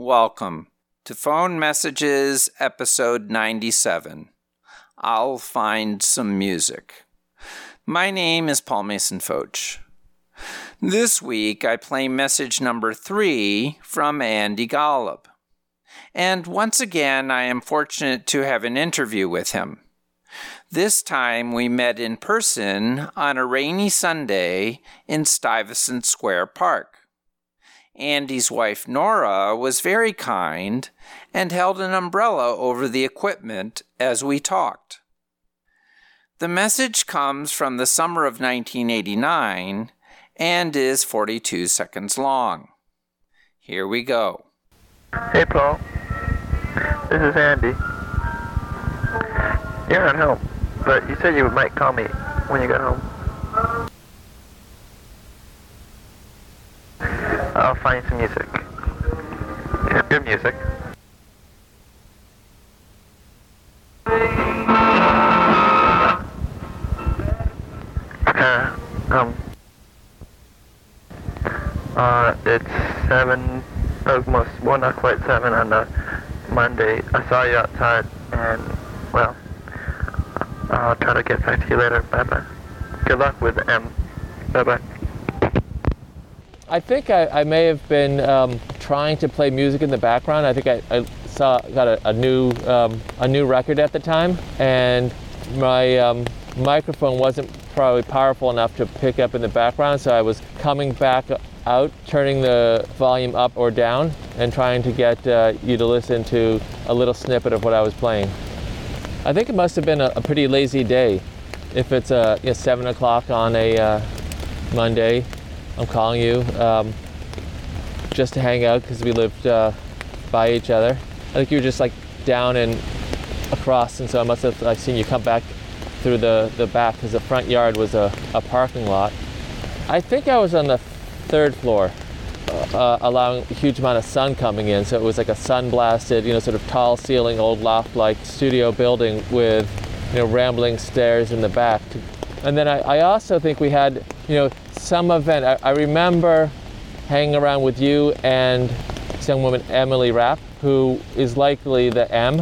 Welcome to Phone Messages, episode 97. I'll find some music. My name is Paul Mason Fotsch. This week I play message number three from Andy Golub. And once again, I am fortunate to have an interview with him. This time we met in person on a rainy Sunday in Stuyvesant Square Park. Andy's wife Nora was very kind and held an umbrella over the equipment as we talked. The message comes from the summer of 1989 and is 42 seconds long. Here we go. Hey, Paul. This is Andy. You're not home, but you said you might call me when you got home. Find some music. Good music. Uh, um, uh, it's seven, almost, well, not quite seven on the Monday. I saw you outside, and, well, I'll try to get back to you later. Bye-bye. Good luck with M. Bye-bye. I think I, I may have been um, trying to play music in the background. I think I, I saw got a, a new um, a new record at the time, and my um, microphone wasn't probably powerful enough to pick up in the background. So I was coming back out, turning the volume up or down, and trying to get uh, you to listen to a little snippet of what I was playing. I think it must have been a, a pretty lazy day. If it's uh, you know, seven o'clock on a uh, Monday, I'm calling you um, just to hang out because we lived uh, by each other. I think you were just like down and across, and so I must have like seen you come back through the, the back because the front yard was a, a parking lot. I think I was on the third floor, uh, allowing a huge amount of sun coming in, so it was like a sun blasted, you know, sort of tall ceiling, old loft like studio building with, you know, rambling stairs in the back. And then I, I also think we had, you know, some event. I, I remember hanging around with you and this young woman, Emily Rapp, who is likely the M.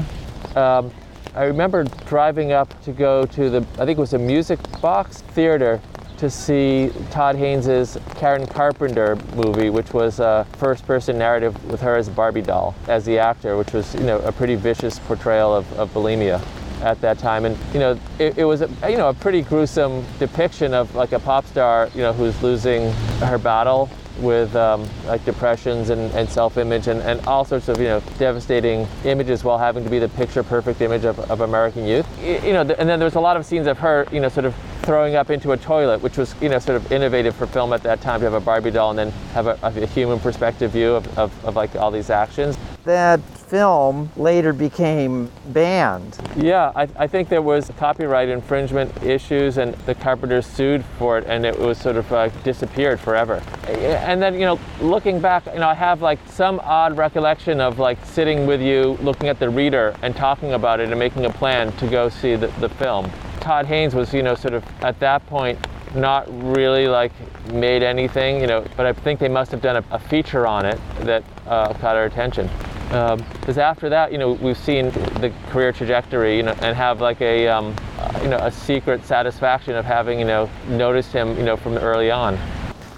Um, I remember driving up to go to the, I think it was a Music Box Theater to see Todd Haynes' Karen Carpenter movie, which was a first-person narrative with her as a Barbie doll, as the actor, which was, you know, a pretty vicious portrayal of, of bulimia at that time. And you know, it, it, was a, you know a pretty gruesome depiction of like a pop star, you know, who's losing her battle with um, like depressions and, and self-image and, and all sorts of you know devastating images while having to be the picture perfect image of, of American youth. You, know, and then there was a lot of scenes of her, you know, sort of throwing up into a toilet, which was you know sort of innovative for film at that time to have a Barbie doll and then have a, a human perspective view of, of, of like all these actions. That film later became banned. Yeah, I, I, think there was copyright infringement issues, and the Carpenters sued for it, and it was sort of uh, disappeared forever. And then, you know, looking back, you know, I have like some odd recollection of like sitting with you, looking at the reader, and talking about it, and making a plan to go see the, the film. Todd Haynes was, you know, sort of at that point not really like made anything, you know, but I think they must have done a, a feature on it that uh, caught our attention. Because um, after that, you know, we've seen the career trajectory, you know, and have like a, um, you know, a secret satisfaction of having, you know, noticed him, you know, from early on.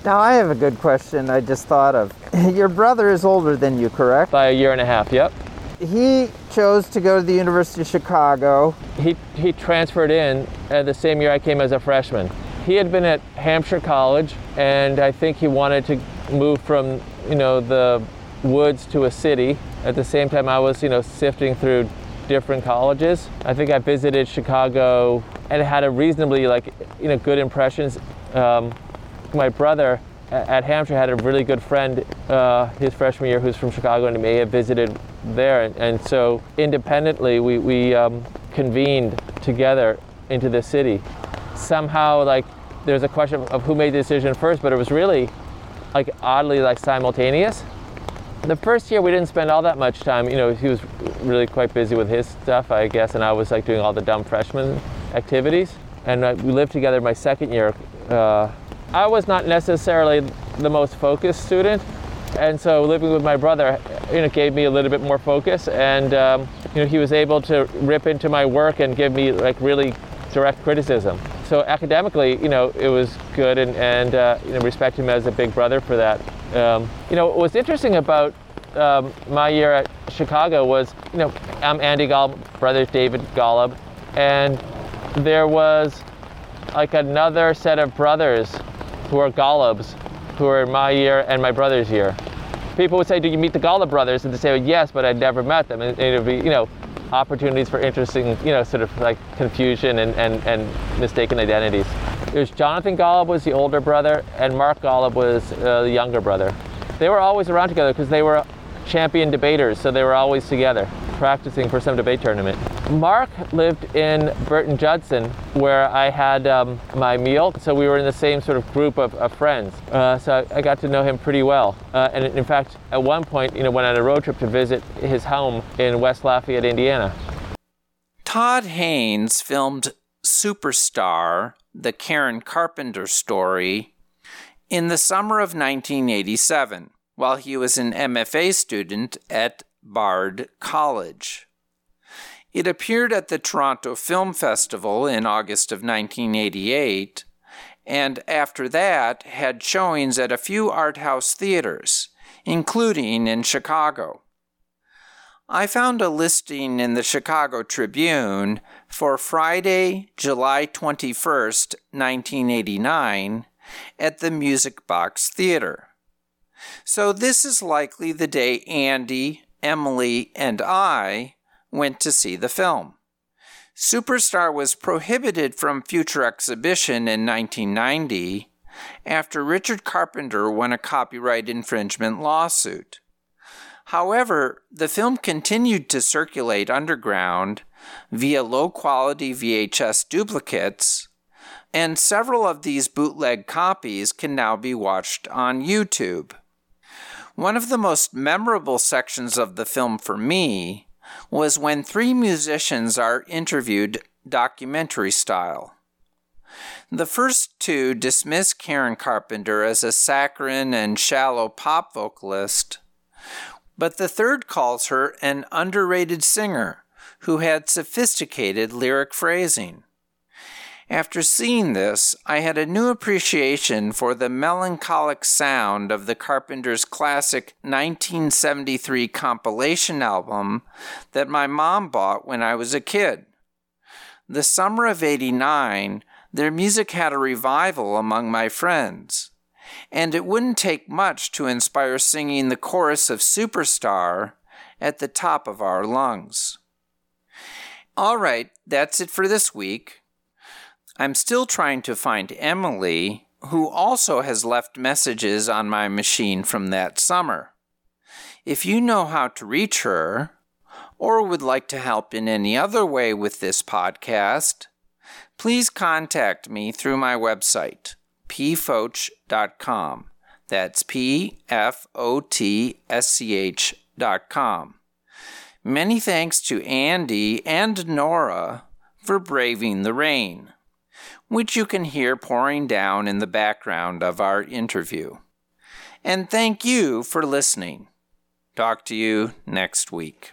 Now I have a good question I just thought of. Your brother is older than you, correct? By a year and a half. Yep. He chose to go to the University of Chicago. He he transferred in uh, the same year I came as a freshman. He had been at Hampshire College, and I think he wanted to move from, you know, the woods to a city. At the same time, I was, you know, sifting through different colleges. I think I visited Chicago and had a reasonably, like, you know, good impressions. Um, my brother at Hampshire had a really good friend uh, his freshman year who's from Chicago and he may have visited there. And, and so independently, we, we um, convened together into the city. Somehow, like, there's a question of who made the decision first, but it was really, like, oddly, like, simultaneous the first year we didn't spend all that much time. You know, he was really quite busy with his stuff, I guess, and I was like doing all the dumb freshman activities. And uh, we lived together my second year. Uh, I was not necessarily the most focused student, And so living with my brother, you know, gave me a little bit more focus, and um, you know, he was able to rip into my work and give me like really direct criticism. So academically, you know, it was good, and and uh, you know, respect him as a big brother for that. Um, you know, what's interesting about um, my year at Chicago was, you know, I'm Andy Golub, brothers David Golub, and there was like another set of brothers who are Golubs who are in my year and my brother's year. People would say, "Do you meet the Golub brothers?" And they say, well, "Yes, but I'd never met them." And it would be, you know, opportunities for interesting, you know, sort of like confusion and, and, and mistaken identities. Was Jonathan Golub was the older brother, and Mark Golub was uh, the younger brother. They were always around together because they were champion debaters, so they were always together practicing for some debate tournament. Mark lived in Burton Judson, where I had um, my meal, so we were in the same sort of group of, of friends. Uh, so I, I, got to know him pretty well. Uh, and in fact, at one point, you know, went on a road trip to visit his home in West Lafayette, Indiana. Todd Haynes filmed Superstar, the Karen Carpenter story, in the summer of 1987 while he was an MFA student at Bard College. It appeared at the Toronto Film Festival in August of 1988, and after that had showings at a few art house theaters, including in Chicago. I found a listing in the Chicago Tribune for Friday, July 21st, 1989, at the Music Box Theater. So this is likely the day Andy, Emily, and I went to see the film. Superstar was prohibited from future exhibition in 1990 after Richard Carpenter won a copyright infringement lawsuit. However, the film continued to circulate underground via low quality VHS duplicates, and several of these bootleg copies can now be watched on YouTube. One of the most memorable sections of the film for me was when three musicians are interviewed documentary style. The first two dismiss Karen Carpenter as a saccharine and shallow pop vocalist, but the third calls her an underrated singer who had sophisticated lyric phrasing. After seeing this, I had a new appreciation for the melancholic sound of the Carpenters' classic 1973 compilation album that my mom bought when I was a kid. The summer of 89, their music had a revival among my friends, and it wouldn't take much to inspire singing the chorus of Superstar at the top of our lungs. All right, that's it for this week. I'm still trying to find Emily, who also has left messages on my machine from that summer. If you know how to reach her, or would like to help in any other way with this podcast, please contact me through my website, pfotsch.com. That's P F O T S C H dot com. Many thanks to Andy and Nora for braving the rain which you can hear pouring down in the background of our interview. And thank you for listening. Talk to you next week.